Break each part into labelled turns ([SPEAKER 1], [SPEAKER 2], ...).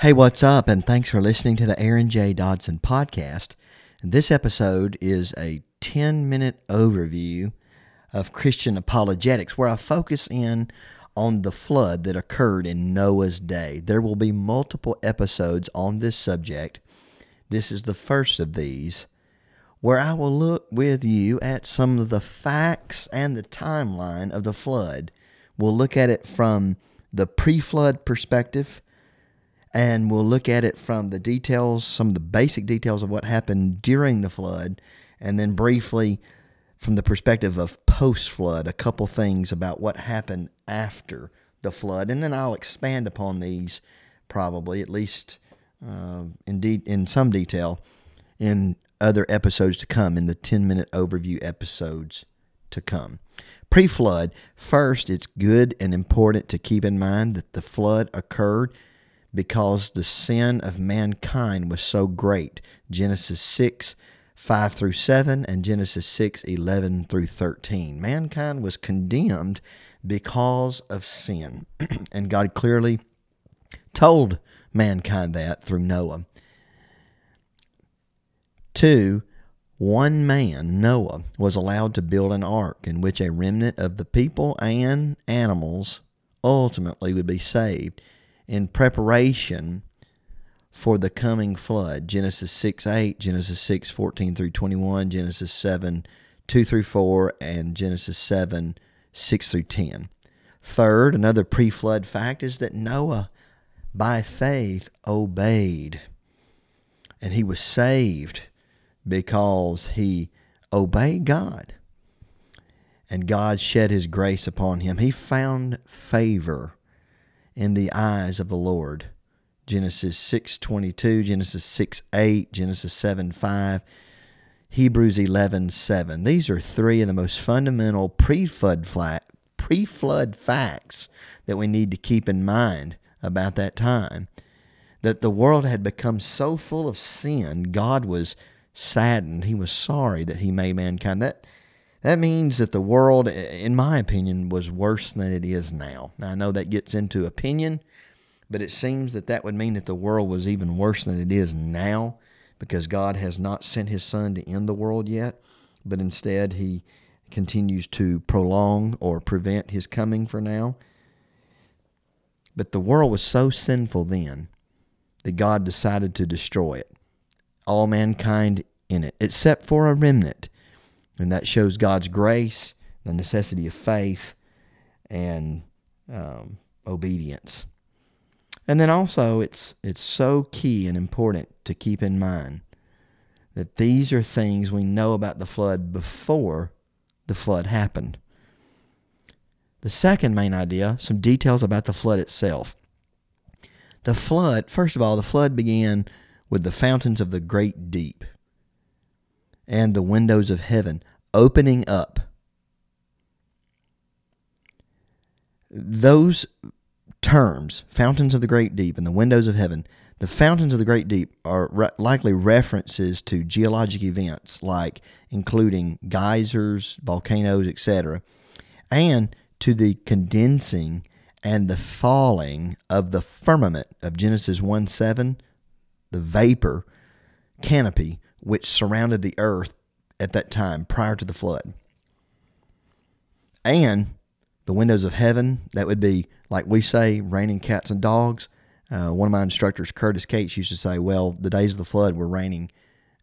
[SPEAKER 1] Hey, what's up? And thanks for listening to the Aaron J. Dodson podcast. This episode is a 10 minute overview of Christian apologetics where I focus in on the flood that occurred in Noah's day. There will be multiple episodes on this subject. This is the first of these where I will look with you at some of the facts and the timeline of the flood. We'll look at it from the pre flood perspective and we'll look at it from the details, some of the basic details of what happened during the flood, and then briefly from the perspective of post flood, a couple things about what happened after the flood, and then I'll expand upon these probably at least uh, in some detail in other episodes to come in the 10 minute overview episodes to come. Pre flood, first, it's good and important to keep in mind that the flood occurred because the sin of mankind was so great. Genesis 6 5 through 7 and Genesis 6 11 through 13. Mankind was condemned because of sin. and God clearly told mankind that through Noah. Two, one man, Noah, was allowed to build an ark in which a remnant of the people and animals ultimately would be saved in preparation for the coming flood. Genesis 6 8, Genesis 6 14 through 21, Genesis 7 2 through 4, and Genesis 7 6 through 10. Third, another pre flood fact is that Noah, by faith, obeyed. And he was saved because he obeyed God. And God shed his grace upon him. He found favor in the eyes of the Lord. Genesis 6:22, Genesis 6:8, Genesis 7:5, Hebrews 11:7. These are three of the most fundamental pre-flood flat, pre-flood facts that we need to keep in mind about that time. That the world had become so full of sin, God was saddened. He was sorry that he made mankind. That that means that the world, in my opinion, was worse than it is now. Now, I know that gets into opinion, but it seems that that would mean that the world was even worse than it is now because God has not sent his son to end the world yet, but instead he continues to prolong or prevent his coming for now. But the world was so sinful then that God decided to destroy it, all mankind in it, except for a remnant and that shows God's grace, the necessity of faith, and um, obedience. And then also, it's it's so key and important to keep in mind that these are things we know about the flood before the flood happened. The second main idea, some details about the flood itself. The flood, first of all, the flood began with the fountains of the great deep and the windows of heaven opening up. Those terms, fountains of the great deep and the windows of heaven, the fountains of the great deep are re- likely references to geologic events like including geysers, volcanoes, etc., and to the condensing and the falling of the firmament of Genesis 1 7, the vapor canopy which surrounded the earth at that time prior to the flood. And the windows of heaven, that would be, like we say, raining cats and dogs. Uh, one of my instructors, Curtis Cates, used to say, well, the days of the flood were raining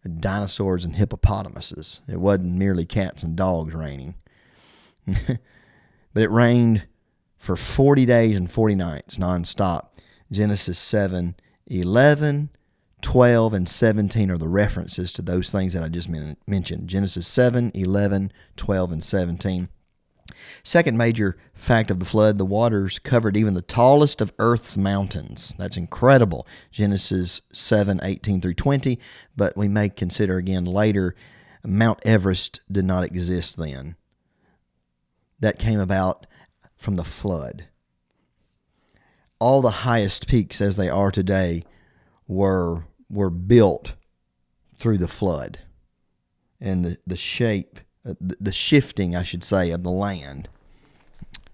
[SPEAKER 1] dinosaurs and hippopotamuses. It wasn't merely cats and dogs raining. but it rained for 40 days and 40 nights nonstop. Genesis 7 11 12 and 17 are the references to those things that I just mentioned Genesis 7, 11, 12, and 17. Second major fact of the flood the waters covered even the tallest of earth's mountains. That's incredible. Genesis 7, 18 through 20. But we may consider again later Mount Everest did not exist then. That came about from the flood. All the highest peaks as they are today were were built through the flood and the, the shape, uh, the, shifting, I should say, of the land.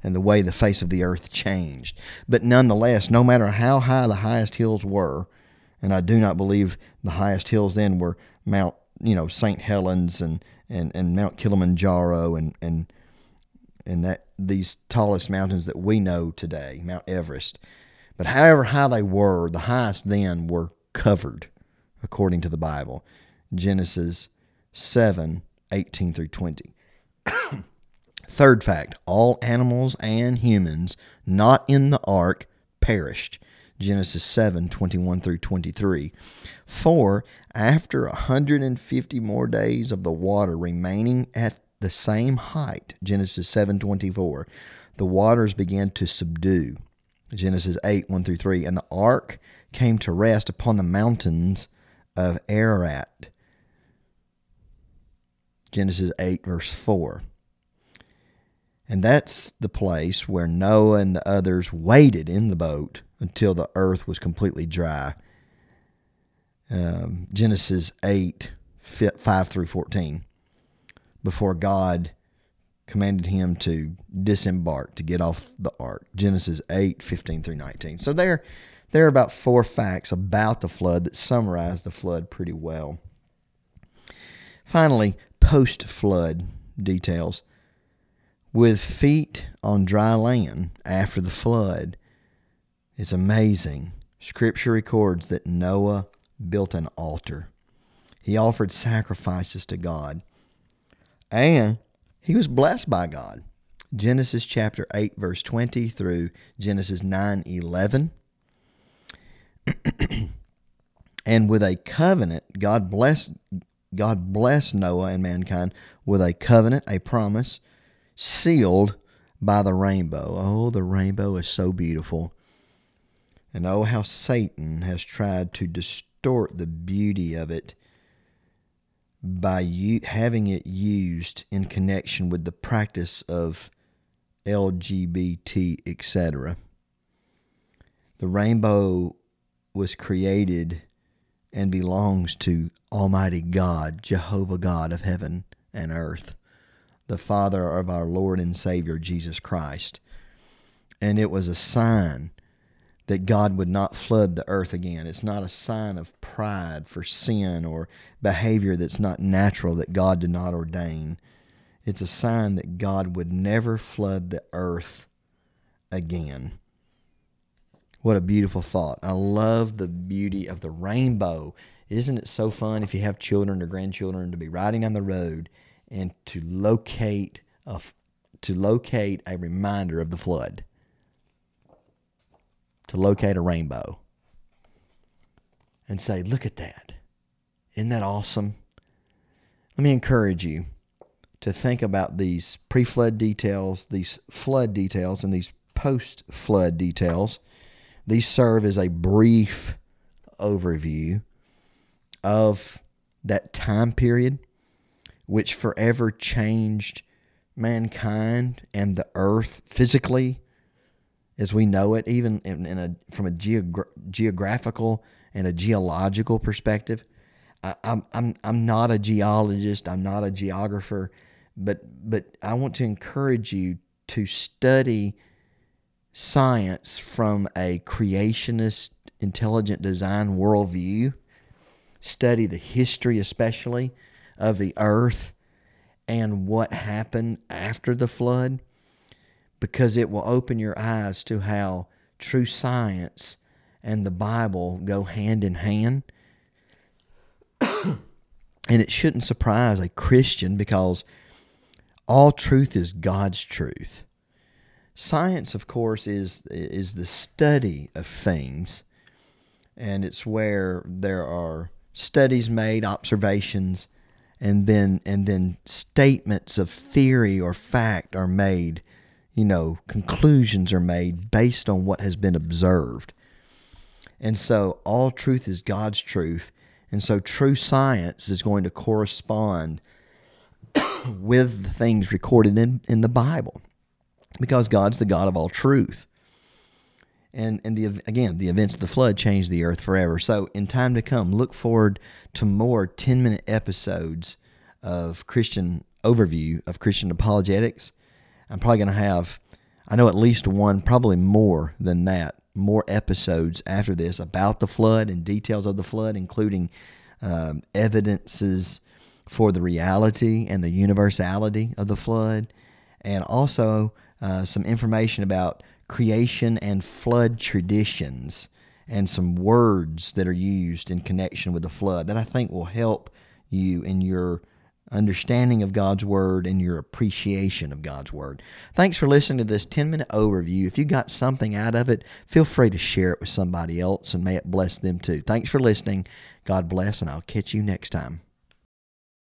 [SPEAKER 1] and the way the face of the earth changed. But nonetheless, no matter how high the highest hills were, and I do not believe the highest hills then were Mount, you know, St. Helens and, and, and Mount Kilimanjaro and, and and that these tallest mountains that we know today, Mount Everest. But however high they were, the highest then were covered, according to the Bible. Genesis 7 18 through 20. Third fact all animals and humans not in the ark perished. Genesis 7 21 through 23. For after a 150 more days of the water remaining at the same height, Genesis 7:24, the waters began to subdue. Genesis 8, 1 through 3. And the ark came to rest upon the mountains of Ararat. Genesis 8, verse 4. And that's the place where Noah and the others waited in the boat until the earth was completely dry. Um, Genesis 8, 5 through 14 before God commanded him to disembark to get off the ark. Genesis 8, 15 through 19. So there, there are about four facts about the flood that summarize the flood pretty well. Finally, post flood details. With feet on dry land after the flood, it's amazing. Scripture records that Noah built an altar. He offered sacrifices to God and he was blessed by God. Genesis chapter 8 verse 20 through Genesis 9:11. and with a covenant, God blessed God blessed Noah and mankind with a covenant, a promise sealed by the rainbow. Oh, the rainbow is so beautiful. And oh, how Satan has tried to distort the beauty of it by you, having it used in connection with the practice of LGBT, etc. The rainbow was created and belongs to Almighty God, Jehovah God of heaven and earth, the Father of our Lord and Savior Jesus Christ. And it was a sign that God would not flood the earth again. It's not a sign of pride for sin or behavior that's not natural that God did not ordain. It's a sign that God would never flood the earth again. What a beautiful thought. I love the beauty of the rainbow. Isn't it so fun if you have children or grandchildren to be riding down the road and to locate a to locate a reminder of the flood? To locate a rainbow and say, Look at that. Isn't that awesome? Let me encourage you to think about these pre flood details, these flood details, and these post flood details. These serve as a brief overview of that time period which forever changed mankind and the earth physically as we know it, even in, in a from a geogra- geographical and a geological perspective. I, I'm I'm I'm not a geologist. I'm not a geographer, but but I want to encourage you to study science from a creationist, intelligent design worldview. Study the history, especially of the earth and what happened after the flood because it will open your eyes to how true science and the Bible go hand in hand. and it shouldn't surprise a Christian because all truth is God's truth. Science, of course, is is the study of things, and it's where there are studies made, observations, and then and then statements of theory or fact are made you know, conclusions are made based on what has been observed. And so all truth is God's truth. And so true science is going to correspond with the things recorded in, in the Bible because God's the God of all truth. And, and the again, the events of the flood changed the earth forever. So, in time to come, look forward to more 10 minute episodes of Christian overview of Christian apologetics I'm probably going to have I know at least one, probably more than that, more episodes after this about the flood and details of the flood, including um, evidences for the reality and the universality of the flood, and also uh, some information about creation and flood traditions and some words that are used in connection with the flood that I think will help you in your understanding of God's Word and your appreciation of God's Word. Thanks for listening to this 10 minute overview. If you got something out of it, feel free to share it with somebody else and may it bless them too. Thanks for listening. God bless, and I'll catch you next time.